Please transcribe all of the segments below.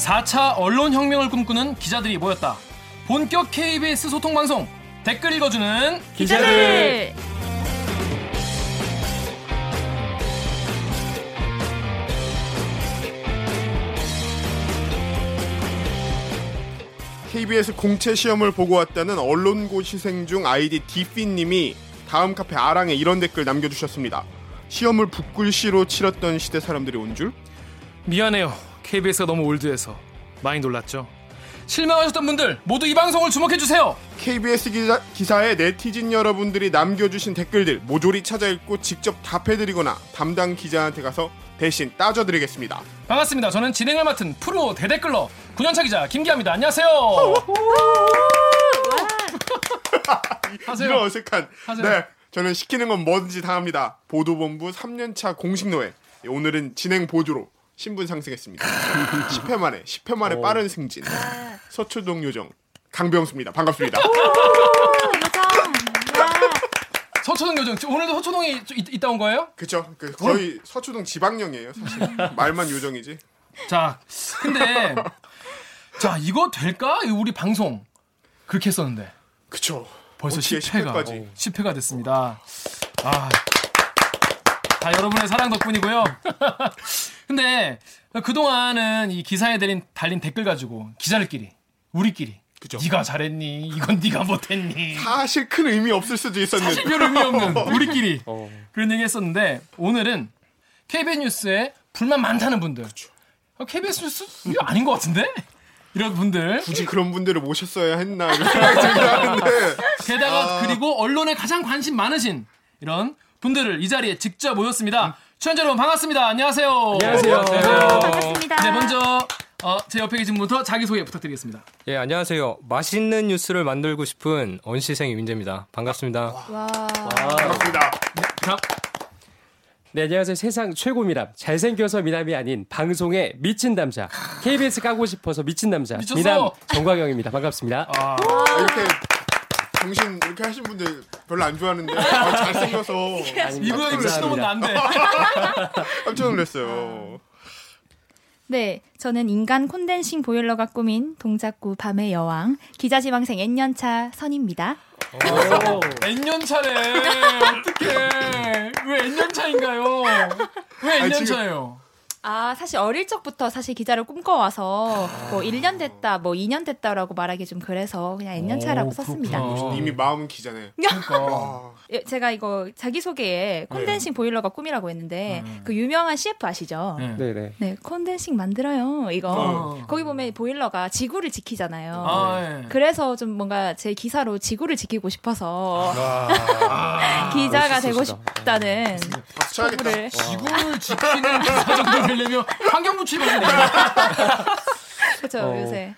4차 언론혁명을 꿈꾸는 기자들이 모였다. 본격 KBS 소통방송 댓글 읽어주는 기자들. KBS 공채 시험을 보고 왔다는 언론고시생 중 아이디 디피님이 다음 카페 아랑에 이런 댓글 남겨주셨습니다. 시험을 붓글씨로 치렀던 시대 사람들이 온 줄? 미안해요. KBS가 너무 올드해서 많이 놀랐죠. 실망하셨던 분들 모두 이 방송을 주목해 주세요. KBS 기사, 기사에 네티즌 여러분들이 남겨주신 댓글들 모조리 찾아 읽고 직접 답해드리거나 담당 기자한테 가서 대신 따져드리겠습니다. 반갑습니다. 저는 진행을 맡은 프로 대댓글러 9년차 기자 김기아입니다. 안녕하세요. 하세요. 이런 어색한. 하세요. 네, 저는 시키는 건 뭐든지 다 합니다. 보도본부 3년차 공식 노예. 오늘은 진행 보조로 신분 상승했습니다. 10회 만에 10회 만에 빠른 승진. 서초동 요정 강병수입니다. 반갑습니다. 서초동 요정 오늘도 서초동에 좀 있, 있다 온 거예요? 그쵸? 그 거의 서초동 지방령이에요. 사실 말만 요정이지. 자, 근데 자 이거 될까? 우리 방송 그렇게 했었는데 그쵸? 벌써 어떻게 10회가 10회까지. 10회가 됐습니다. 아, 다 여러분의 사랑 덕분이고요. 근데 그 동안은 이 기사에 달린, 달린 댓글 가지고 기자들끼리 우리끼리 그죠. 네가 잘했니? 이건 네가 못했니? 사실 큰 의미 없을 수도 있었는데. 별 의미 없는 우리끼리 어. 그런 얘기 했었는데 오늘은 KBS 뉴스에 불만 많다는 분들 어, KBS 뉴스 이거 아닌 것 같은데? 이런 분들 굳이 그런 분들을 모셨어야 했나 이런 생각이 들긴 하는데 게다가 그리고 언론에 가장 관심 많으신 이런 분들을 이 자리에 직접 모였습니다. 출연자 여러분 반갑습니다. 안녕하세요. 안녕하세요. 반갑습니다. 네, 먼저 어, 제 옆에 계신 분부터 자기소개 부탁드리겠습니다. 예, 안녕하세요. 맛있는 뉴스를 만들고 싶은 언시생 이민재입니다. 반갑습니다. 와. 반갑습니다. 다음, 네, 안녕하세요. 세상 최고 미남. 잘생겨서 미남이 아닌 방송에 미친 남자. KBS 까고 싶어서 미친 남자. 미쳤어. 미남 정광영입니다. 반갑습니다. 아, 아, 이렇게 정신 이렇게 하신 분들 별로 안 좋아하는데 아, 잘생겨서 이분이 미친놈은 난데. 깜짝 놀랐어요. 네, 저는 인간 콘덴싱 보일러가 꾸민 동작구 밤의 여왕 기자 지망생 N년차 선입니다. N년 차래. 어떡해. 왜 N년 차인가요? 왜 아니, N년 지금- 차예요? 아, 사실 어릴 적부터 사실 기자를 꿈꿔와서 뭐 1년 됐다, 뭐 2년 됐다라고 말하기 좀 그래서 그냥 N년 차라고 오, 썼습니다. 그렇구나. 이미 마음은 기자네. 그러니까. 아, 예, 제가 이거 자기소개에 콘덴싱 보일러가 꿈이라고 했는데 그 유명한 CF 아시죠? 네. 네네. 네, 콘덴싱 만들어요. 이거. 어. 거기 보면 보일러가 지구를 지키잖아요. 아, 예. 그래서 좀 뭔가 제 기사로 지구를 지키고 싶어서 기자가 되고 싶다는 박수 쳐야겠다. 포부를 지구를 지키는 기사 정도 되려면 환경부 출입하셔야 그렇죠 어. 요새.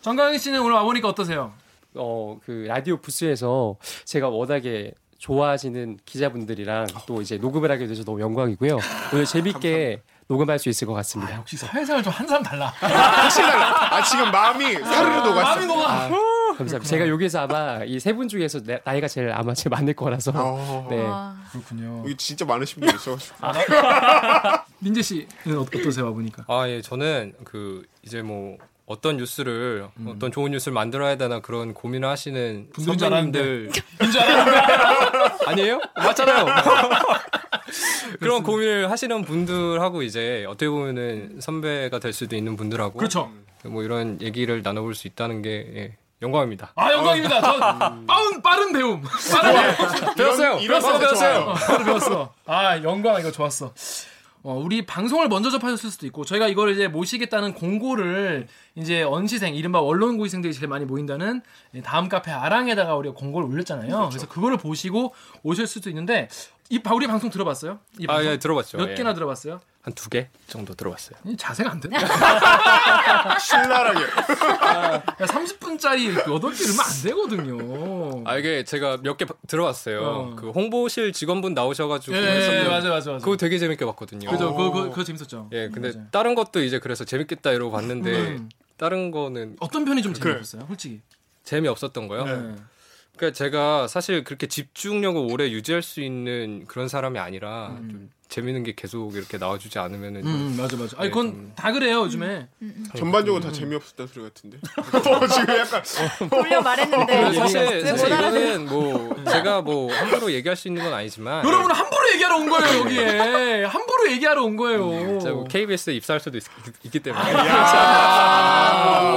정강희 씨는 오늘 와보니까 어떠세요? 어, 그 라디오 부스에서 제가 워낙에 좋아하시는 기자분들이랑 또 이제 녹음을 하게 돼서 너무 영광이고요. 오늘 재밌게 녹음할 수 있을 것 같습니다. 역시 사회생활 좀한 사람 달라. 확실히 달라. 아 지금 마음이 사르르 녹았어. 마음이 녹아. 감사합니다. 제가 여기서 아마 이 세 분 중에서 내- 나이가 제일 아마 제일 많을 거라서. 어, 네. 와, 그렇군요. 이거 진짜 많으신 분 있어. 민재 씨는 어- 어떠세요 와보니까? 아, 예, 저는 그 이제 뭐 어떤 뉴스를 어떤 좋은 뉴스를 만들어야 되나 그런 고민을 하시는 선배님들 알았는데. 아니에요? 맞잖아요. 그런 고민을 하시는 분들하고 이제 어떻게 보면은 선배가 될 수도 있는 분들하고 그렇죠. 뭐 이런 얘기를 나눠볼 수 있다는 게 예, 영광입니다. 아 영광입니다. 저 빠른 빠른 배움. 빠른 배움. 배웠어요. 이런 거 배웠어요. 바로 배웠어. 아 영광 이거 좋았어. 어, 우리 방송을 먼저 접하셨을 수도 있고 저희가 이걸 이제 모시겠다는 공고를 이제 언시생 이른바 언론 고시생들이 제일 많이 모인다는 다음 카페 아랑에다가 우리가 공고를 올렸잖아요. 그래서 그거를 보시고 오실 수도 있는데 이 바- 우리 방송 들어봤어요? 이 아, 방송? 예, 들어봤죠. 몇 예. 개나 들어봤어요? 한 두 개 정도 들어봤어요. 이 자세가 안 돼. 신랄하게. 야, 30분짜리 8개 얼마 안 되거든요. 아 이게 제가 몇 개 들어봤어요. 어. 그 홍보실 직원분 나오셔가지고 예, 예, 했었는데 맞아, 맞아, 맞아. 그거 되게 재밌게 봤거든요. 그죠, 그거, 그거, 그거 재밌었죠. 예, 근데 맞아요. 다른 것도 이제 그래서 재밌겠다 이러고 봤는데 음. 다른 거는 어떤 편이 좀 그래. 재미없었어요, 솔직히. 재미 없었던 거요. 네. 그러니까 제가 사실 그렇게 집중력을 오래 유지할 수 있는 그런 사람이 아니라 좀 재밌는 게 계속 이렇게 나와주지 않으면은 좀 음, 맞아 맞아. 아니 네, 그건 좀- 다 그래요 요즘에. 전반적으로 다 재미없었다는 소리 같은데. 어, 지금 약간 돌려 말했는데 사실 못 사실? 이거는 뭐 제가 뭐 함부로 얘기할 수 있는 건 아니지만 여러분 은 함부로 얘기하러 온 거예요 여기에. 함부로 얘기하러 온 거예요. 제가 뭐 KBS에 입사할 수도 있, 기 때문에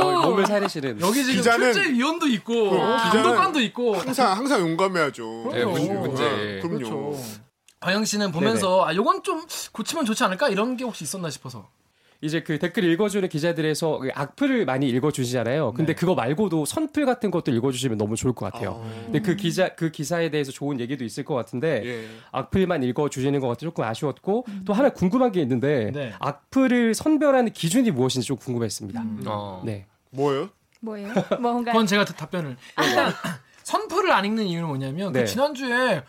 어, 몸을 사리시는. 여기 지금 기자는- 출제 위원도 있고 어, 기자는 감독관도 있고. 항상 항상 용감해야죠. 네, 문-. 문제 네, 그럼요. 그렇죠. 과영 씨는 보면서 아 요건 좀 고치면 좋지 않을까 이런 게 혹시 있었나 싶어서. 이제 그 댓글 읽어주는 기자들에서 그 악플을 많이 읽어주시잖아요. 근데 그거 말고도 선플 같은 것도 읽어주시면 너무 좋을 것 같아요. 근데 그 기자 그 기사에 대해서 좋은 얘기도 있을 것 같은데 예. 악플만 읽어주시는 것 같아 조금 아쉬웠고 또 하나 궁금한 게 있는데 네. 악플을 선별하는 기준이 무엇인지 좀 궁금했습니다. 어. 네. 뭐예요? 뭐예요? 뭔가 그건 제가 답변을 일단 선풀을 안 읽는 이유는 뭐냐면 네. 그 지난주에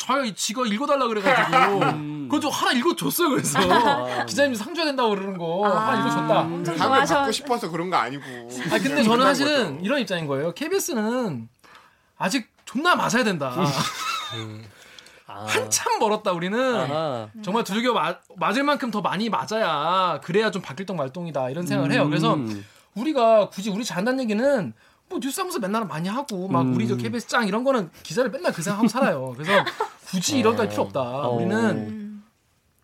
자기가 지가 읽어달라 그래가지고 그거 좀 하나 읽어줬어요 그래서 기자님 상 줘야 된다고 그러는 거 하나 읽어줬다. 답을 좋아하셔. 받고 싶어서 그런 거 아니고. 아 근데 저는 사실은 이런 입장인 거예요. KBS는 아직 존나 맞아야 된다. 한참 멀었다 우리는. 아, 정말 두들겨 맞, 맞을 만큼 더 많이 맞아야 그래야 좀 바뀔 동 말동이다 이런 생각을 해요. 그래서 음. 우리가 굳이 우리 잘한다는 얘기는 뭐 뉴스 하면서 맨날 많이 하고 막 음. 우리 저 KBS 짱 이런 거는 기자를 맨날 그 생각하고 살아요. 그래서 굳이 이런 거 할 필요 없다. 어. 우리는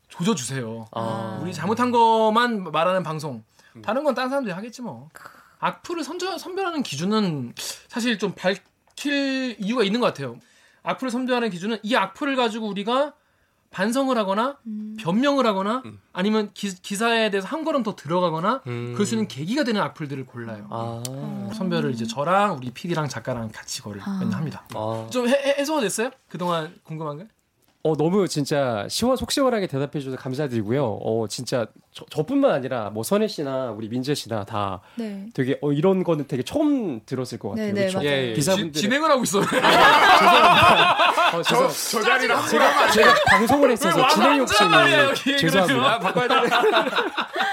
조져 주세요. 아. 우리 잘못한 것만 말하는 방송. 다른 건 다른 사람들이 하겠지 뭐. 악플을 선저, 선별하는 기준은 사실 좀 밝힐 이유가 있는 것 같아요. 악플을 선별하는 기준은 이 악플을 가지고 우리가 반성을 하거나 변명을 하거나 아니면 기, 기사에 대해서 한 걸음 더 들어가거나 음. 그럴 수 있는 계기가 되는 악플들을 골라요. 아. 선별을 이제 저랑 우리 PD랑 작가랑 같이 그거를 맨날 합니다. 아. 좀 해, 해- 해소가 됐어요? 그동안 궁금한 거? 어 너무 진짜 시원 속 시원하게 대답해 주셔서 감사드리고요. 어 진짜 저, 저뿐만 아니라 뭐 선혜 씨나 우리 민재 씨나 다 네. 되게 어 이런 거는 되게 처음 들었을 것 같아요. 네, 네, 그렇죠? 예, 예. 기사분들 지- 진행을 하고 있어요. 어, 저, 죄송- 저 자리를 안 제가 방송을 했어서 와서 진행 욕심이 여기. 죄송합니다. 바꿔야 되네.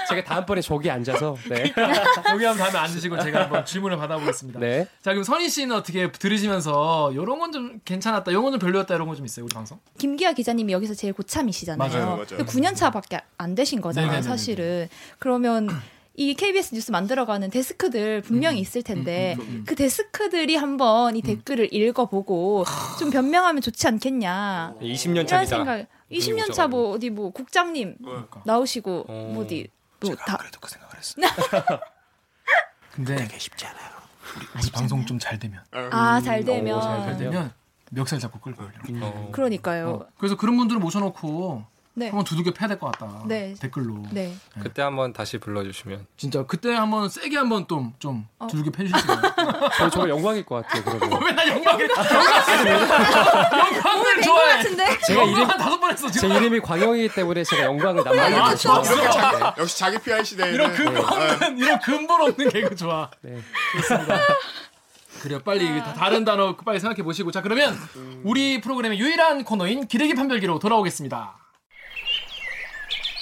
제가 다음번에 저기 앉아서 네. 여기 한번 다음에 앉으시고 제가 한번 질문을 받아보겠습니다. 네. 자 그럼 선희 씨는 어떻게 들으시면서 이런 건 좀 괜찮았다, 이런 건 좀 별로였다 이런 거좀 있어요 우리 방송? 김기아 기자님이 여기서 제일 고참이시잖아요. 맞아요, 맞아요. 근데 9년 차밖에 안 되신 거잖아요, 네네네네. 사실은. 그러면 이 KBS 뉴스 만들어가는 데스크들 분명히 있을 텐데 그 데스크들이 한번 이 댓글을 읽어보고 좀 변명하면 좋지 않겠냐. 20년 차 이런 기사. 생각. 20년 차 뭐 어디 뭐 국장님 나오시고 어. 뭐 어디 또다 그래도 그 생각을 했어. 근데 되게 쉽지 않아요. 우리, 우리 방송 좀 잘 되면, 아, 잘 되면. 오, 잘잘 되면. 멱살 잡고 끌고 오려고. 어. 그러니까요. 그래서 그런 분들을 모셔놓고 네. 한번 두들겨 패야 될 것 같다. 네. 댓글로. 네. 그때 한번 다시 불러주시면 진짜 그때 한번 세게 한번 좀, 좀 어. 두들겨 패주시면. 저 정말 영광일 것 같아요. 그러면 맨날 영광을 영광을 좋아해. 같은데? 제가 이름 다섯 번 했어 제 지금. 이름이 광영이기 때문에 제가 영광을 아, 남발하고 좋아. 있습니다. 역시 자기 PR 시대에는 이런 근본 없는 이런 근본 없는 개그 좋아. 네. 그래요. 빨리 다- 다른 단어 빨리 생각해 보시고 자 그러면 우리 프로그램의 유일한 코너인 기레기 판별기로 돌아오겠습니다.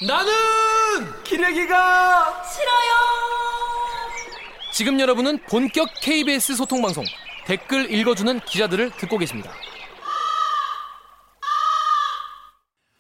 나는 기레기가 싫어요. 지금 여러분은 본격 KBS 소통 방송 댓글 읽어주는 기자들을 듣고 계십니다.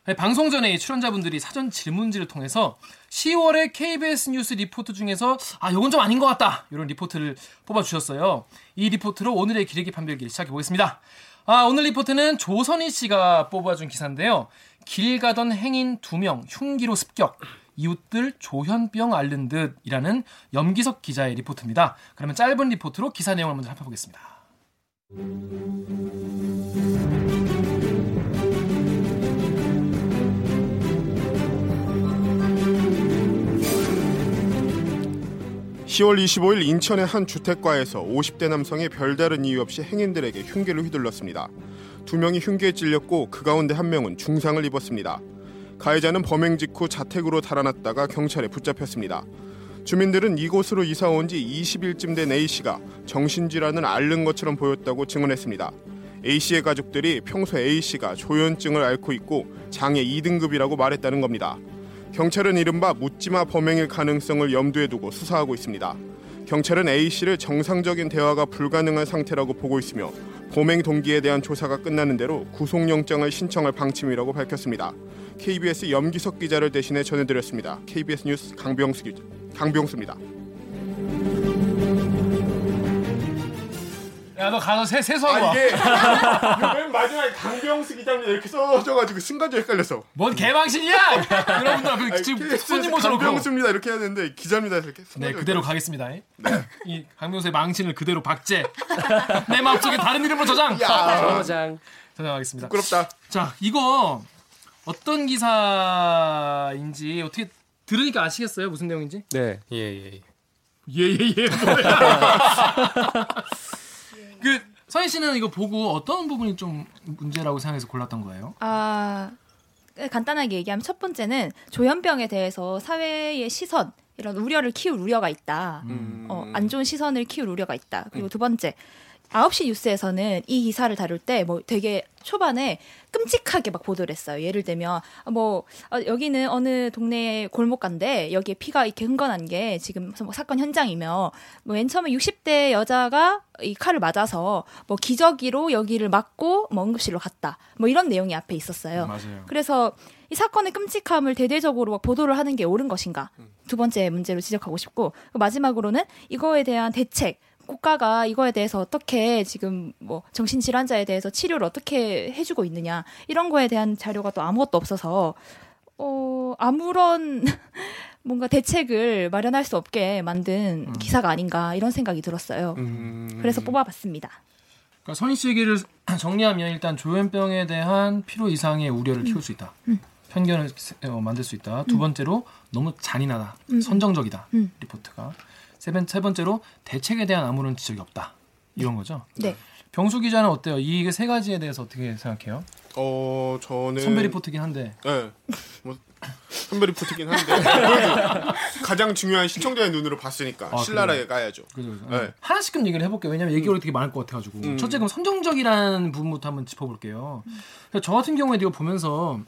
네, 방송 전에 이 출연자분들이 사전 질문지를 통해서 10월의 KBS 뉴스 리포트 중에서 아 이건 좀 아닌 것 같다 이런 리포트를 뽑아주셨어요. 이 리포트로 오늘의 기레기 판별기를 시작해 보겠습니다. 아 오늘 리포트는 조선희 씨가 뽑아준 기사인데요. 길 가던 행인 두 명 흉기로 습격. 이웃들 조현병 앓는 듯이라는 염기석 기자의 리포트입니다. 그러면 짧은 리포트로 기사 내용을 먼저 살펴보겠습니다. 시 10월 25일 인천의 한 주택가에서 50대 남성이 별다른 이유 없이 행인들에게 흉기를 휘둘렀습니다. 두 명이 흉기에 찔렸고 그 가운데 한 명은 중상을 입었습니다. 가해자는 범행 직후 자택으로 달아났다가 경찰에 붙잡혔습니다. 주민들은 이곳으로 이사 온 지 20일쯤 된 A씨가 정신질환을 앓는 것처럼 보였다고 증언했습니다. A씨의 가족들이 평소 A씨가 조현증을 앓고 있고 장애 2등급이라고 말했다는 겁니다. 경찰은 이른바 묻지마 범행일 가능성을 염두에 두고 수사하고 있습니다. 경찰은 A 씨를 정상적인 대화가 불가능한 상태라고 보고 있으며 범행 동기에 대한 조사가 끝나는 대로 구속영장을 신청할 방침이라고 밝혔습니다. KBS 염기석 기자를 대신해 전해드렸습니다. KBS 뉴스 강병수 강병수입니다. 야 너 가서 세 세수하고 아 와. 이게 맨 마지막에 강병수 기자입니다 이렇게 써져가지고 순간적으로 헷갈렸어. 뭔 개방신이야? 여러분들 그 지금 손님 모셔놓고. 강병수입니다 이렇게 해야 되는데 기자입니다 이렇게. 네 그대로 가겠습니다. 이 강명수의 망신을 그대로 박제. 내 마음속에 다른 이름으로 저장. 야 저장. 저장하겠습니다. 부끄럽다. 자 이거 어떤 기사인지 어떻게 들으니까 아시겠어요? 무슨 내용인지? 네. 예, 예. 예. 예 예 예 뭐야? 그 서인 씨는 이거 보고 어떤 부분이 좀 문제라고 생각해서 골랐던 거예요? 아 간단하게 얘기하면 첫 번째는 조현병에 대해서 사회의 시선 이런 우려를 키울 우려가 있다. 음. 어, 안 좋은 시선을 키울 우려가 있다. 그리고 두 번째 9시 뉴스에서는 이 기사를 다룰 때 뭐 되게 초반에 끔찍하게 막 보도를 했어요. 예를 들면 뭐 어, 여기는 어느 동네 골목가인데 여기에 피가 이렇게 흥건한 게 지금 뭐 사건 현장이며 뭐맨 처음에 60대 여자가 이 칼을 맞아서 뭐 기저귀로 여기를 맞고 뭐 응급실로 갔다. 뭐 이런 내용이 앞에 있었어요. 맞아요. 그래서 이 사건의 끔찍함을 대대적으로 막 보도를 하는 게 옳은 것인가? 두 번째 문제로 지적하고 싶고 마지막으로는 이거에 대한 대책. 국가가 이거에 대해서 어떻게 지금 뭐 정신질환자에 대해서 치료를 어떻게 해주고 있느냐 이런 거에 대한 자료가 또 아무것도 없어서 어 아무런 뭔가 대책을 마련할 수 없게 만든 기사가 아닌가 이런 생각이 들었어요. 음. 그래서 뽑아봤습니다. 그러니까 서인 씨 얘기를 정리하면 일단 조현병에 대한 필요 이상의 우려를 키울 수 있다. 편견을 세- 어, 만들 수 있다. 두 번째로 너무 잔인하다. 선정적이다. 음. 리포트가. 세, 번, 세 번째로 대책에 대한 아무런 지적이 없다. 이런 거죠. 네. 병수 기자는 어때요? 이 세 가지에 대해서 어떻게 생각해요? 어 저는 선배 리포트긴 한데. 네. 뭐 선배 리포트긴 한데 가장 중요한 시청자의 눈으로 봤으니까 아, 신랄하게 까야죠. 그죠, 그죠. 네. 하나씩끔 얘기를 해볼게요. 왜냐면 얘기가 되게 많을 것 같아가지고. 음. 첫째, 그럼 선정적이라는 부분부터 한번 짚어볼게요. 그래서 저 같은 경우에 이거 보면서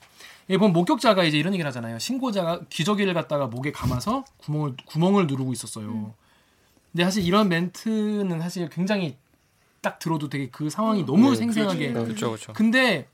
예, 보면 목격자가 이제 이런 얘기를 하잖아요. 신고자가 기저귀를 갖다가 목에 감아서 구멍을 구멍을 누르고 있었어요. 근데 사실 이런 멘트는 사실 굉장히 딱 들어도 되게 그 상황이 너무 네, 생생하게. 그렇죠, 그렇죠. 근데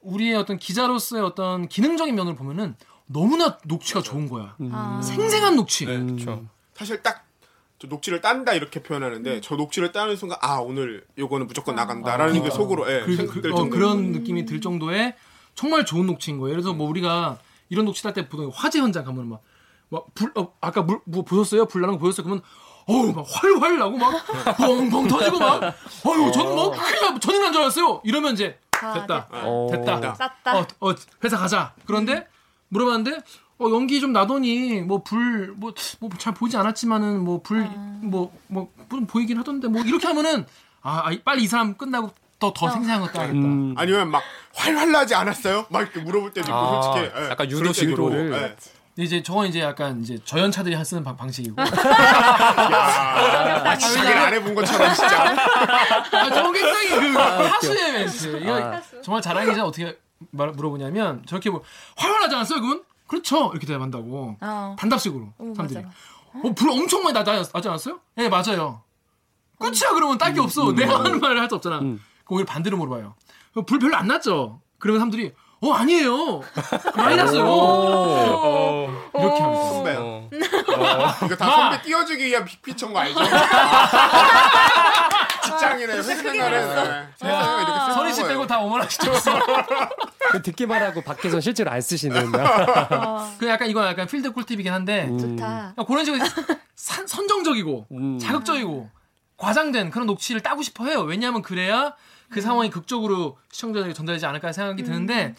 우리의 어떤 기자로서의 어떤 기능적인 면을 보면은 너무나 녹취가 좋은 거야. 아. 생생한 녹취. 네. 그렇죠. 사실 딱저 녹취를 딴다 이렇게 표현하는데 저 녹취를 따는 순간 아 오늘 요거는 무조건 나간다라는 게 속으로 예, 그, 그, 어. 그런 느낌이 들 정도의 정말 좋은 녹취인 거예요. 그래서 뭐 우리가 이런 녹취 딸 때 보통 화재 현장 가면 막, 막 불, 어, 아까 물, 뭐 보셨어요? 불 나는 거 보셨어요? 그러면 어우, 막 활활 나고 막 뻥뻥 터지고 막 어휴, 저는 뭐 큰일 나, 전일 난줄 알았어요. 이러면 이제 아, 됐다. 어. 됐다. 쌌다. 어, 어, 회사 가자. 그런데 물어봤는데 어, 연기 좀 나더니 뭐 불 뭐 뭐 잘 보이지 않았지만은 뭐불뭐뭐 보이긴 하던데 뭐 이렇게 하면은 아, 아, 빨리 이 사람 끝나고 더더 생생한 거 따야겠다. 음. 아니면 막 활활 나지 않았어요? 막 이렇게 물어볼 때도 있고 아, 솔직히 예, 약간 유도식 유도를. 예. 근데 이제 저건 이제 약간 이제 저연차들이 쓰는 방, 방식이고. 아, 자기를 안 해본 것처럼 진짜 아, 저건 굉장히 그 하수의 멘트. 이거 정말 자랑이자 어떻게 말, 물어보냐면 저렇게 뭐 화려하지 않았어요, 그분? 그렇죠. 이렇게 대답한다고. 어. 단답식으로 어, 사람들이. 맞아. 어, 불 엄청 많이 나, 나지 않았어요? 네, 맞아요. 끝이야, 그러면 딸게 없어. 내가 하는 말을 할 수 없잖아. 그럼 오히려 반대로 물어봐요. 어, 불 별로 안 났죠? 그러면 사람들이, 어, 아니에요. 많이 났어요. 이렇게 합니다. 선배 어. 이거 다 선배 띄워주기 위한 빅피처인 거 알죠? 직장인의 회사생활은 예, 세상에 이렇게 쓰는 서리 씨. 빼고 다 오만하시죠. 그 듣기만 하고 밖에서 실제로 안 쓰시는. 어, 그 약간 이건 약간 필드 꿀팁이긴 한데 좋다. 그러니까 그런 식으로 산- 선정적이고 음. 자극적이고 과장된 그런 녹취를 따고 싶어 해요. 왜냐하면 그래야 그 상황이 극적으로 시청자들에게 전달되지 않을까 생각이 드는데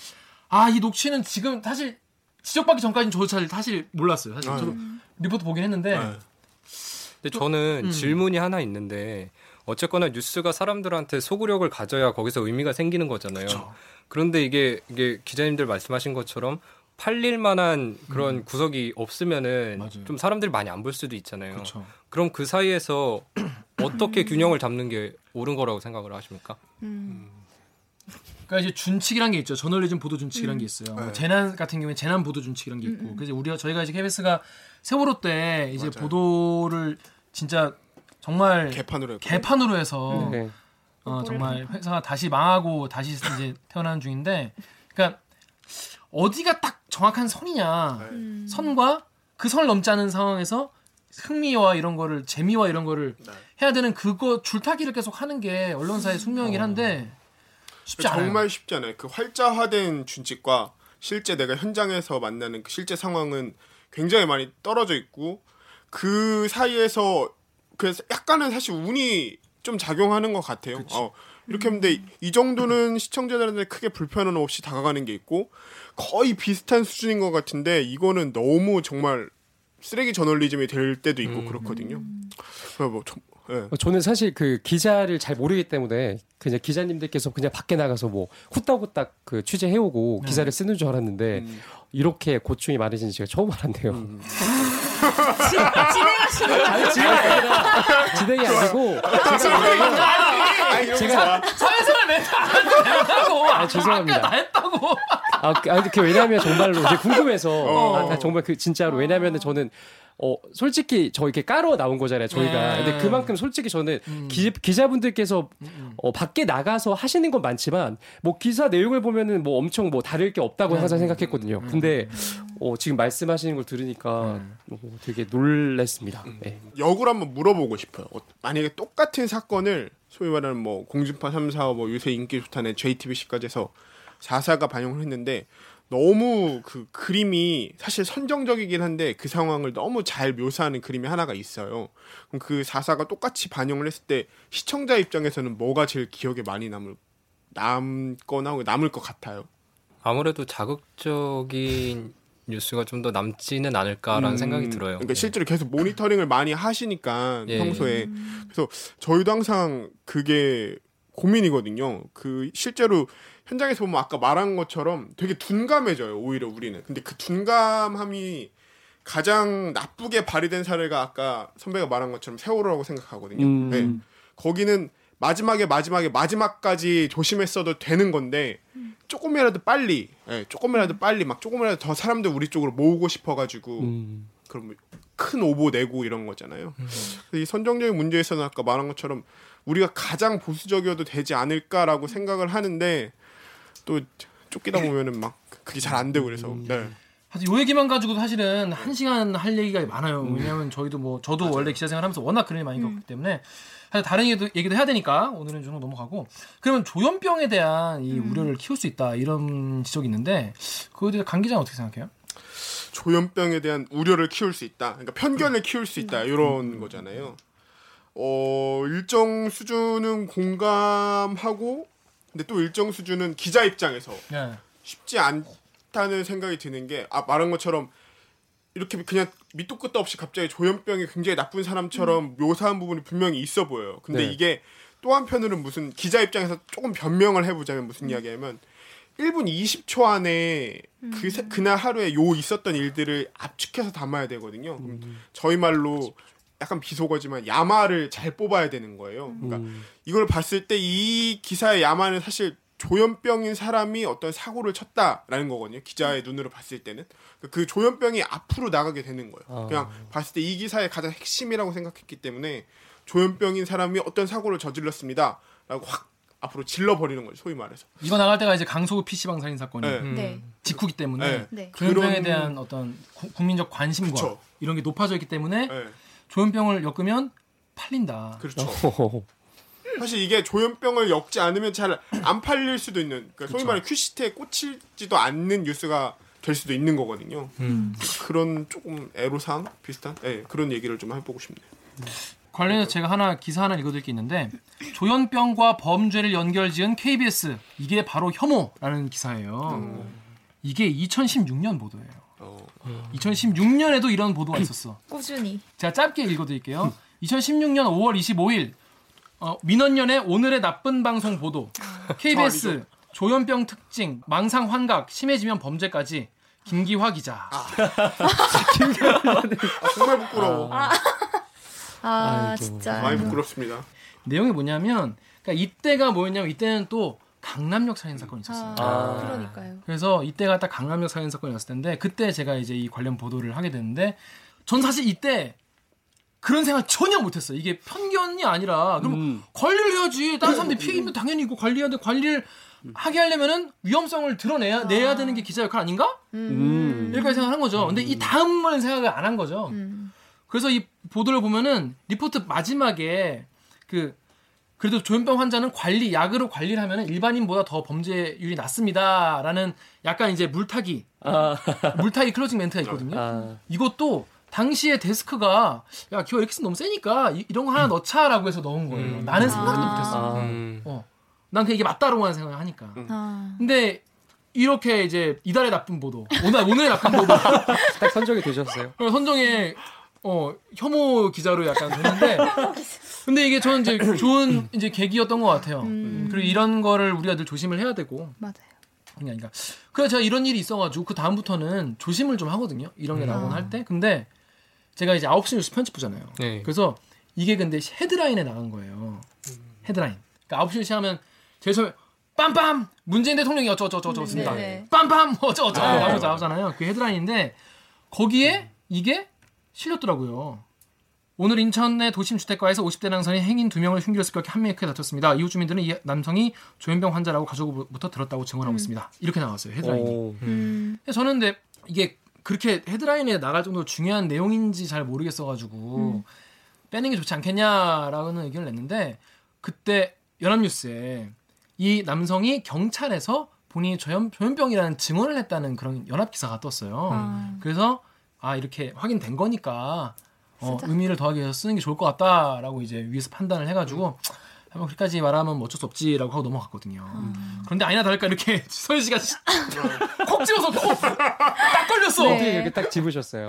아 이 녹취는 지금 사실 지적받기 전까지는 저도 잘 사실 몰랐어요. 사실 저도 리포트 보긴 했는데 네. 근데 저는 음. 질문이 하나 있는데 어쨌거나 뉴스가 사람들한테 소구력을 가져야 거기서 의미가 생기는 거잖아요. 그런데 이게 이게 기자님들 말씀하신 것처럼 팔릴 만한 그런 구석이 없으면은 음. 맞아요. 좀 사람들이 많이 안 볼 수도 있잖아요. 그렇죠. 그럼 그 사이에서 어떻게 균형을 잡는 게 옳은 거라고 생각을 하십니까? 음. 그러니까 이제 준칙이란 게 있죠. 저널리즘 보도 준칙이란 음. 게 있어요. 뭐 네. 재난 같은 경우에 재난 보도 준칙이란 게 있고. 그래서 우리가 저희가 이제 KBS가 세월호 때 이제 맞아요. 보도를 진짜 정말 개판으로 했고. 개판으로 해서 네. 어, 정말 회사가 다시 망하고 다시 이제 태어나는 중인데, 그러니까 어디가 딱 정확한 선이냐, 음. 선과 그 선을 넘지 않은 상황에서 흥미와 이런 거를 재미와 이런 거를 네. 해야 되는 그거 줄타기를 계속 하는 게 언론사의 숙명이긴 한데 쉽지 않아요. 정말 쉽지 않아요. 그 활자화된 준칙과 실제 내가 현장에서 만나는 그 실제 상황은 굉장히 많이 떨어져 있고 그 사이에서 그래서 약간은 사실 운이 좀 작용하는 것 같아요. 어, 이렇게 하는데 이 정도는 시청자들한테 크게 불편은 없이 다가가는 게 있고 거의 비슷한 수준인 것 같은데 이거는 너무 정말 쓰레기 저널리즘이 될 때도 있고 그렇거든요. 그래서 뭐 좀, 예. 어, 저는 사실 그 기자를 잘 모르기 때문에 그냥 기자님들께서 그냥 밖에 나가서 뭐 후딱후딱 그 취재해오고 기사를 쓰는 줄 알았는데 이렇게 고충이 많으신지 제가 처음 알았네요. 진행하시는 아니, 진행이 아니라 진행이 아니고 아, 거 좋아. 사회생활 멘트 안 해도 된다고. 아, 죄송합니다. 아까 다 했다고. 아, 그- 아니, 그 왜냐하면 정말로 이제 궁금해서 아, 나 정말 그 진짜로 왜냐하면 저는 어 솔직히 저 이렇게 까러 나온 거잖아요 저희가. 네. 근데 그만큼 솔직히 저는 기, 기자분들께서 어, 밖에 나가서 하시는 건 많지만 뭐 기사 내용을 보면은 뭐 엄청 뭐 다를 게 없다고 항상 생각했거든요. 근데 어, 지금 말씀하시는 걸 들으니까 어, 되게 놀랬습니다. 네. 역으로 한번 물어보고 싶어요. 어, 만약에 똑같은 사건을 소위 말하는 뭐 공중파 3사 뭐 요새 인기 좋다는 JTBC까지 해서 4사가 반영을 했는데 너무 그 그림이 사실 선정적이긴 한데 그 상황을 너무 잘 묘사하는 그림이 하나가 있어요. 그럼 그 4사가 똑같이 반영을 했을 때 시청자 입장에서는 뭐가 제일 기억에 많이 남을 남거나 남을 것 같아요. 아무래도 자극적인 뉴스가 좀 더 남지는 않을까라는 음, 생각이 들어요. 그러니까 네. 실제로 계속 모니터링을 많이 하시니까 예, 평소에 그래서 저희도 항상 그게 고민이거든요. 그 실제로 현장에서 보면 아까 말한 것처럼 되게 둔감해져요. 오히려 우리는. 근데 그 둔감함이 가장 나쁘게 발휘된 사례가 아까 선배가 말한 것처럼 세월호라고 생각하거든요. 음. 네. 거기는 마지막에 마지막에 마지막까지 조심했어도 되는 건데 조금이라도 빨리, 예, 조금이라도 빨리 막 조금이라도 더 사람들 우리 쪽으로 모으고 싶어가지고 음. 그럼 큰 오보 내고 이런 거잖아요. 그래서 이 선정적인 문제에서는 아까 말한 것처럼 우리가 가장 보수적이어도 되지 않을까라고 생각을 하는데 또 쫓기다 보면은 막 그게 잘 안 되고 그래서 네. 하여튼 요 얘기만 가지고도 사실은 한 시간 할 얘기가 많아요. 왜냐면 저희도 뭐 저도 원래 기자 생활하면서 워낙 그림이 많이 겪기 때문에 사실 다른 얘기도, 얘기도 해야 되니까 오늘은 좀 넘어가고 그러면 조현병에 대한 이 우려를 키울 수 있다 이런 지적이 있는데 그거에 대해서 강 기자는 어떻게 생각해요? 조현병에 대한 우려를 키울 수 있다. 그러니까 편견을 키울 수 있다. 이런 거잖아요. 어, 일정 수준은 공감하고 근데 또 일정 수준은 기자 입장에서 네. 쉽지 않다는 생각이 드는 게 아, 말한 것처럼 이렇게 그냥 밑도 끝도 없이 갑자기 조현병이 굉장히 나쁜 사람처럼 묘사한 부분이 분명히 있어 보여요. 근데 네. 이게 또 한편으로는 무슨 기자 입장에서 조금 변명을 해보자면 무슨 이야기냐면 1분 20초 안에 그 세- 그날 하루에 요 있었던 일들을 압축해서 담아야 되거든요. 그럼 저희 말로 약간 비속어지만 야마를 잘 뽑아야 되는 거예요. 그러니까 이걸 봤을 때 이 기사의 야마는 사실 조현병인 사람이 어떤 사고를 쳤다라는 거거든요. 기자의 눈으로 봤을 때는 그 조현병이 앞으로 나가게 되는 거예요. 그냥 봤을 때 이 기사의 가장 핵심이라고 생각했기 때문에 조현병인 사람이 어떤 사고를 저질렀습니다라고 확 앞으로 질러버리는 거죠. 소위 말해서. 이거 나갈 때가 이제 강소구 PC방 살인 사건이 네. 네. 직후기 때문에 네. 네. 조현병에 대한 어떤 구- 국민적 관심과 그쵸. 이런 게 높아져 있기 때문에 네. 조현병을 엮으면 팔린다. 그렇죠. 어. 사실 이게 조현병을 엮지 않으면 잘 안 팔릴 수도 있는 그러니까 소위 말해 큐시트에 꽂히지도 않는 뉴스가 될 수도 있는 거거든요. 그런 조금 애로사항 비슷한 예, 그런 얘기를 좀 해보고 싶네요. 관련해서 제가 하나 기사 하나 읽어드릴 게 있는데 조현병과 범죄를 연결지은 KBS 이게 바로 혐오라는 기사예요. 이게 2016년 보도예요. 어, 2016년에도 이런 보도가 있었어. 꾸준히. 제가 짧게 읽어드릴게요. 2016년 5월 25일 어, 민원연의 오늘의 나쁜 방송 보도 KBS 조현병 특징 망상 환각 심해지면 범죄까지 김기화 기자. 아, 정말 부끄러워. 아, 아이고. 진짜. 많이 부끄럽습니다. 내용이 뭐냐면 그러니까 이때가 뭐였냐면 이때는 또 강남역 살인 사건이 있었어요. 아, 그러니까요. 그래서 이때가 딱 강남역 살인 사건이었을 텐데 그때 제가 이제 이 관련 보도를 하게 됐는데 전 사실 이때 그런 생각 전혀 못했어요. 이게 편견이 아니라 그럼 음. 관리를 해야지. 다른 사람들이 피해 입으면 당연히 이거 관리해야 돼. 관리를 하게 하려면은 위험성을 드러내야 내야 되는 게 기자 역할 아닌가? 음. 이렇게 생각한 거죠. 근데 이 다음을 생각을 안 한 거죠. 음. 그래서 이 보도를 보면은 리포트 마지막에 그 그래도 조현병 환자는 관리 약으로 관리를 하면은 일반인보다 더 범죄율이 낮습니다라는 약간 이제 물타기 아, 물타기 closing 멘트가 있거든요. 아. 이것도 당시에 데스크가 야 기어 엑스 너무 세니까 이, 런거 하나 넣자라고 해서 넣은 거예요. 음. 나는 생각도 아. 못했어. 음. 어, 난 그게 이게 맞다라고만 생각을 하니까. 아. 근데 이렇게 이제 이달의 나쁜 보도 오늘 오늘의 나쁜 보도 딱 선정이 되셨어요. 선정에 어 혐오 기자로 약간 됐는데 근데 이게 저는 이제 좋은 이제 계기였던 것 같아요. 음. 그리고 이런 거를 우리가 늘 조심을 해야 되고 맞아요. 그냥 그러니까 그래서 제가 이런 일이 있어가지고 그 다음부터는 조심을 좀 하거든요. 이런 게 나오곤 아. 할 때. 근데 제가 이제 9시 뉴스 편집부잖아요. 네. 그래서 이게 근데 헤드라인에 나간 거예요. 헤드라인. 그러니까 9시 뉴스 하면 제일 처음에 빰빰 문재인 대통령이 어쩌고저쩌고저쩌고습니다 네. 빰빰 어쩌고저쩌고 아. 나오잖아요. 그 헤드라인인데 거기에 이게 실렸더라고요. 오늘 인천의 도심 주택가에서 50대 남성이 행인 두 명을 흉기로 습격해 한 명이 크게 다쳤습니다. 이후 주민들은 이 남성이 조현병 환자라고 가족으로부터 들었다고 증언하고 있습니다. 이렇게 나왔어요. 헤드라인이. 오. 음. 근데 저는 근데 이게 그렇게 헤드라인에 나갈 정도로 중요한 내용인지 잘 모르겠어가지고 빼는 게 좋지 않겠냐라는 의견을 냈는데 그때 연합뉴스에 이 남성이 경찰에서 본인이 조현, 조현병이라는 증언을 했다는 그런 연합 기사가 떴어요. 아. 그래서 아 이렇게 확인된 거니까 어. 의미를 더하기 위해서 쓰는 게 좋을 것 같다라고 이제 위에서 판단을 해가지고 한번 그렇게까지 말하면 뭐 어쩔 수 없지라고 하고 넘어갔거든요. 그런데 아니나 다를까 이렇게 서현 씨가 콕 집어서 콕 딱 걸렸어. 네. 어떻게 이렇게 딱 집으셨어요?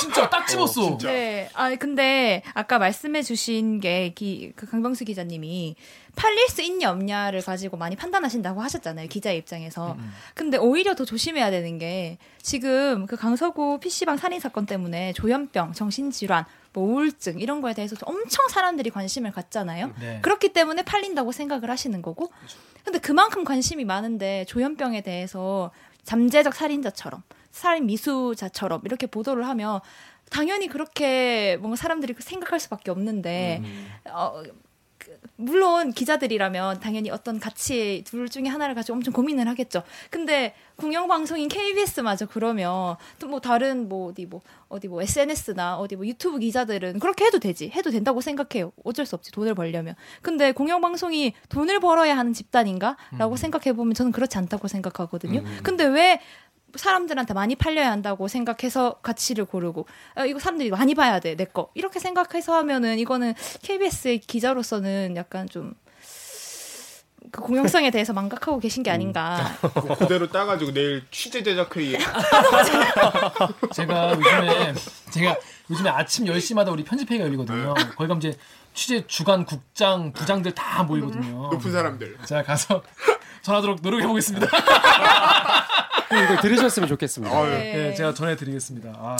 진짜 딱 집었어. 진짜. 네. 아 근데 아까 말씀해주신 게그 강병수 기자님이 팔릴 수 있냐 없냐를 가지고 많이 판단하신다고 하셨잖아요 기자의 입장에서. 근데 오히려 더 조심해야 되는 게 지금 그 강서구 PC방 살인 사건 때문에 조현병, 정신질환, 뭐 우울증 이런 거에 대해서 엄청 사람들이 관심을 갖잖아요. 네. 그렇기 때문에 팔린다고 생각을 하시는 거고. 근데 그만큼 관심이 많은데 조현병에 대해서 잠재적 살인자처럼 살인 미수자처럼 이렇게 보도를 하면 당연히 그렇게 뭔가 사람들이 생각할 수밖에 없는데 어, 그, 물론 기자들이라면 당연히 어떤 가치 둘 중에 하나를 가지고 엄청 고민을 하겠죠. 근데 공영 방송인 KBS마저 그러면 또 뭐 다른 뭐 어디 뭐 어디 뭐 SNS나 어디 뭐 유튜브 기자들은 그렇게 해도 되지. 해도 된다고 생각해요. 어쩔 수 없지. 돈을 벌려면. 근데 공영 방송이 돈을 벌어야 하는 집단인가라고 생각해 보면 저는 그렇지 않다고 생각하거든요. 근데 왜 사람들한테 많이 팔려야 한다고 생각해서 가치를 고르고 아, 이거 사람들이 많이 봐야 돼 내 거 이렇게 생각해서 하면은 이거는 KBS의 기자로서는 약간 좀 그 공영성에 대해서 망각하고 계신 게 아닌가. 그거 그대로 따가지고 내일 취재 제작 회의에 제가 요즘에 제가 요즘에 아침 10시마다 우리 편집회의가 열리거든요. 거기 가면 이제 취재 주간 국장 부장들 다 모이거든요. 높은 사람들. 제가 가서 전하도록 노력해 보겠습니다. 이거 들으셨으면 좋겠습니다. 어휴. 네, 제가 전해드리겠습니다. 아.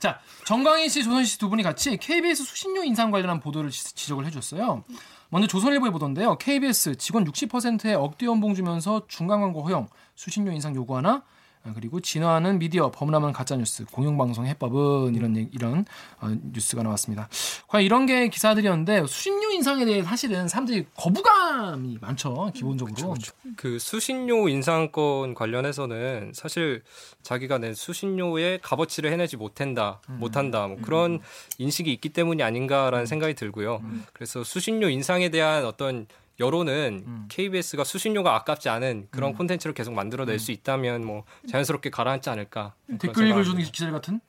자, 정광희 씨, 조선 씨두 분이 같이 KBS 수신료 인상 관련한 보도를 지- 지적을 해줬어요. 먼저 조선일보의 보도인데요. KBS 직원 60%의 억대 연봉 주면서 중간 광고 허용, 수신료 인상 요구하나? 아, 그리고 진화하는 미디어, 범람한 가짜 뉴스, 공영방송 해법은 이런 이런 어, 뉴스가 나왔습니다. 과연 이런 게 기사들이었는데 수신료 인상에 대해 사실은 사람들이 거부감이 많죠. 기본적으로. 그 수신료 인상권 관련해서는 사실 자기가 낸 수신료의 값어치를 해내지 못한다, 못한다, 뭐 그런 인식이 있기 때문이 아닌가라는 생각이 들고요. 그래서 수신료 인상에 대한 어떤 여론은 KBS가 수신료가 아깝지 않은 그런 콘텐츠를 계속 만들어낼 수 있다면 뭐 자연스럽게 가라앉지 않을까. 댓글 읽어주는. 기자들 같은?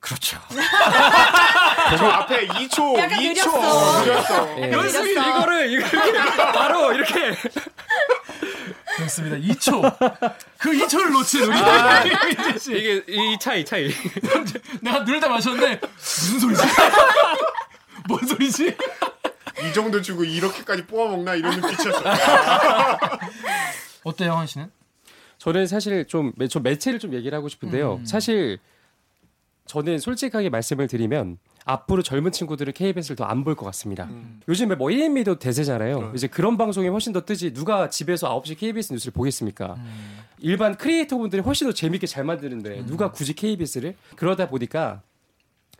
그렇죠. 저 앞에 2초, 약간 2초 느렸어. 느렸어. 예. 연습이 이거를 이렇게 바로 이렇게 그렇습니다. 2초. 그 2초를 놓친 우리 이재 씨. 이게 이 차이 차이. 내가 늘다 마셨는데 무슨 소리지? 뭔 소리지? 이 정도 주고 이렇게까지 뽑아 먹나 이런 눈빛이었어. 어때요, 황 씨는? 저는 사실 좀, 매- 저 매체를 좀 얘기를 하고 싶은데요. 음. 사실 저는 솔직하게 말씀을 드리면 앞으로 젊은 친구들은 KBS를 더 안 볼 것 같습니다. 요즘에 뭐 1인 미디어도 대세잖아요. 이제 그런 방송이 훨씬 더 뜨지 누가 집에서 9시 KBS 뉴스를 보겠습니까? 일반 크리에이터 분들이 훨씬 더 재밌게 잘 만드는데 누가 굳이 KBS를? 그러다 보니까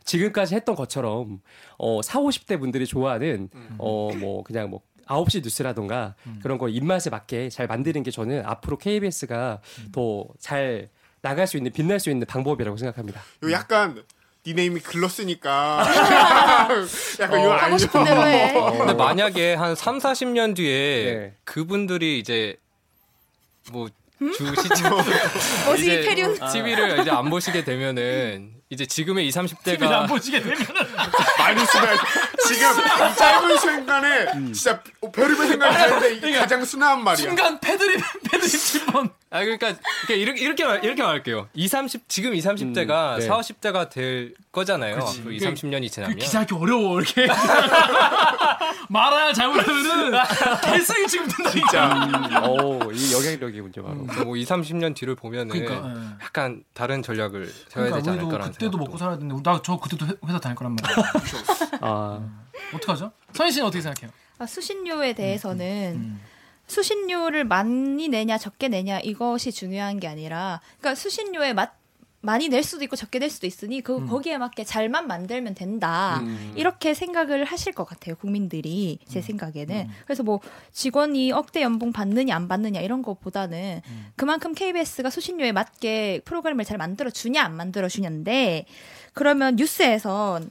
지금까지 했던 것처럼 어 4, 50대 분들이 좋아하는 어 뭐 그냥 뭐 9시 뉴스라던가 그런 거 입맛에 맞게 잘 만드는 게 저는 앞으로 KBS가 더잘 나갈 수 있는 빛날 수 있는 방법이라고 생각합니다. 이거 약간 니네임이 글렀으니까. 약간 어, 이거 하고 알죠? 싶은 대로 해. 근데 만약에 한 3, 40년 뒤에 네. 그분들이 이제 뭐주 시청 어디 캐리온 TV를 이제 안 보시게 되면은 이제 지금의 20, TV를 안 30대가 보시게 되면은 많이 쓰면 지금 이 짧은 순간에 진짜 별의별 생각이 드는데 이게 가장 순한 말이야. 순간 패드립 패드립 7번. 아 그러니까 이렇게 이렇게 이렇게, 말, 이렇게 말할게요. 2, 30 지금 2, 30대가 음, 네. 4, 50대가 될 거잖아요. 그 2, 30년이 그 지나면. 기사하기 어려워 이렇게 말아야 잘못하면은 개쓰기 지금 된다 진짜. 어, 이 영향력이군요, 바로. 그래서 뭐 2, 30년 뒤를 보면은 그러니까, 예. 약간 다른 전략을 세워야 그러니까 되지 않을까라는 그때도 생각도. 먹고 살아야 되는데 나 저 그때도 회- 회사 다닐 거란 말이야. 아. 어떡하죠? 선희 씨는 어떻게 생각해요? 아, 수신료에 대해서는 음. 수신료를 많이 내냐 적게 내냐 이것이 중요한 게 아니라 그러니까 수신료에 맞 많이 낼 수도 있고 적게 낼 수도 있으니 그 음. 거기에 맞게 잘만 만들면 된다 이렇게 생각을 하실 것 같아요 국민들이 음. 제 생각에는 그래서 뭐 직원이 억대 연봉 받느냐 안 받느냐 이런 것보다는 음. 그만큼 KBS가 수신료에 맞게 프로그램을 잘 만들어 주냐 안 만들어 주냐인데 그러면 뉴스에선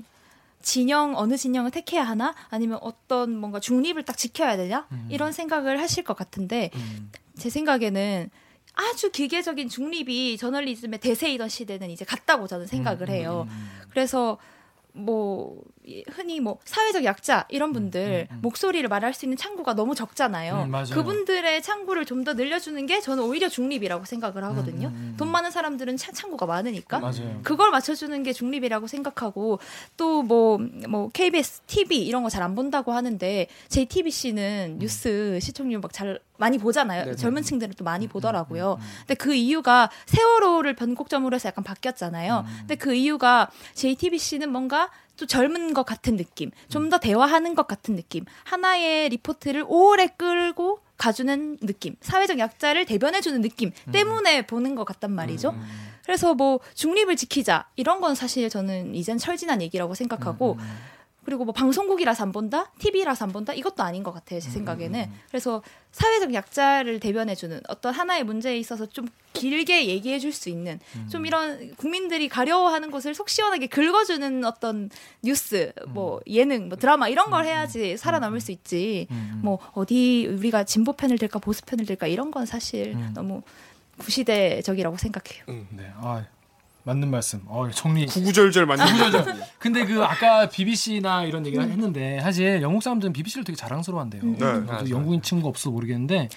진영 어느 진영을 택해야 하나 아니면 어떤 뭔가 중립을 딱 지켜야 되냐 이런 생각을 하실 것 같은데 음. 제 생각에는 아주 기계적인 중립이 저널리즘의 대세이던 시대는 이제 갔다고 저는 생각을 해요. 그래서 뭐 이- 흔히 뭐 사회적 약자 이런 분들 목소리를 말할 수 있는 창구가 너무 적잖아요. 음, 맞아요. 그분들의 창구를 좀 더 늘려주는 게 저는 오히려 중립이라고 생각을 하거든요. 음, 돈 많은 사람들은 차- 창구가 많으니까. 맞아요. 그걸 맞춰주는 게 중립이라고 생각하고 또뭐뭐 KBS TV 이런 거 잘 안 본다고 하는데 JTBC는 뉴스 시청률 막 잘 많이 보잖아요. 네네. 젊은 층들은 또 많이 보더라고요. 근데 그 이유가 세월호를 변곡점으로 해서 약간 바뀌었잖아요. 근데 그 이유가 JTBC는 뭔가 또 젊은 것 같은 느낌, 좀 더 대화하는 것 같은 느낌, 하나의 리포트를 오래 끌고 가주는 느낌, 사회적 약자를 대변해주는 느낌 때문에 보는 것 같단 말이죠. 그래서 뭐 중립을 지키자 이런 건 사실 저는 이젠 철진한 얘기라고 생각하고 그리고 뭐 방송국이라서 안 본다, TV라서 안 본다? 이것도 아닌 것 같아요 제 생각에는. 그래서 사회적 약자를 대변해주는 어떤 하나의 문제에 있어서 좀 길게 얘기해줄 수 있는 좀 이런 국민들이 가려워하는 것을 속 시원하게 긁어주는 어떤 뉴스, 뭐 예능, 뭐 드라마 이런 걸 해야지 살아남을 수 있지. 뭐 어디 우리가 진보 편을 들까 보수 편을 들까 이런 건 사실 너무 구시대적이라고 생각해요. 네, 아, 맞는 말씀. 어, 정리. 구구절절 맞는 근데 그 아까 BBC나 이런 얘기를 했는데 사실 영국 사람들은 BBC를 되게 자랑스러워한대요. 음. 네. 맞아요. 영국인 친구가 없어서 모르겠는데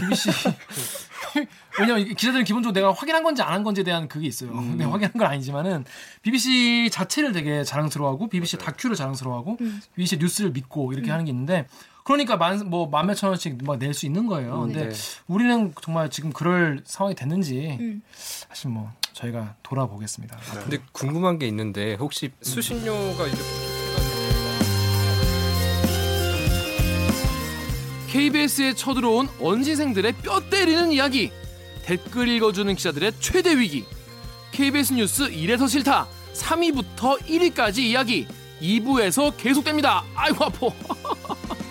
BBC 왜냐면 기자들은 기본적으로 내가 확인한 건지 안 한 건지에 대한 그게 있어요. 음. 내가 확인한 건 아니지만은 BBC 자체를 되게 자랑스러워하고 BBC 다큐를 자랑스러워하고 BBC 뉴스를 믿고 이렇게 하는 게 있는데 그러니까 만 뭐 만몇천 원씩 막 낼 수 있는 거예요. 근데 네. 우리는 정말 지금 그럴 상황이 됐는지 음. 사실 뭐 저희가 돌아보겠습니다. 근데 궁금한 게 있는데 혹시 수신료가 이제 KBS에 쳐들어온 언시생들의 뼈 때리는 이야기. 댓글 읽어주는 기자들의 최대 위기. KBS 뉴스 1에서 싫다. 3위부터 1위까지 이야기. 2부에서 계속됩니다. 아이고 아파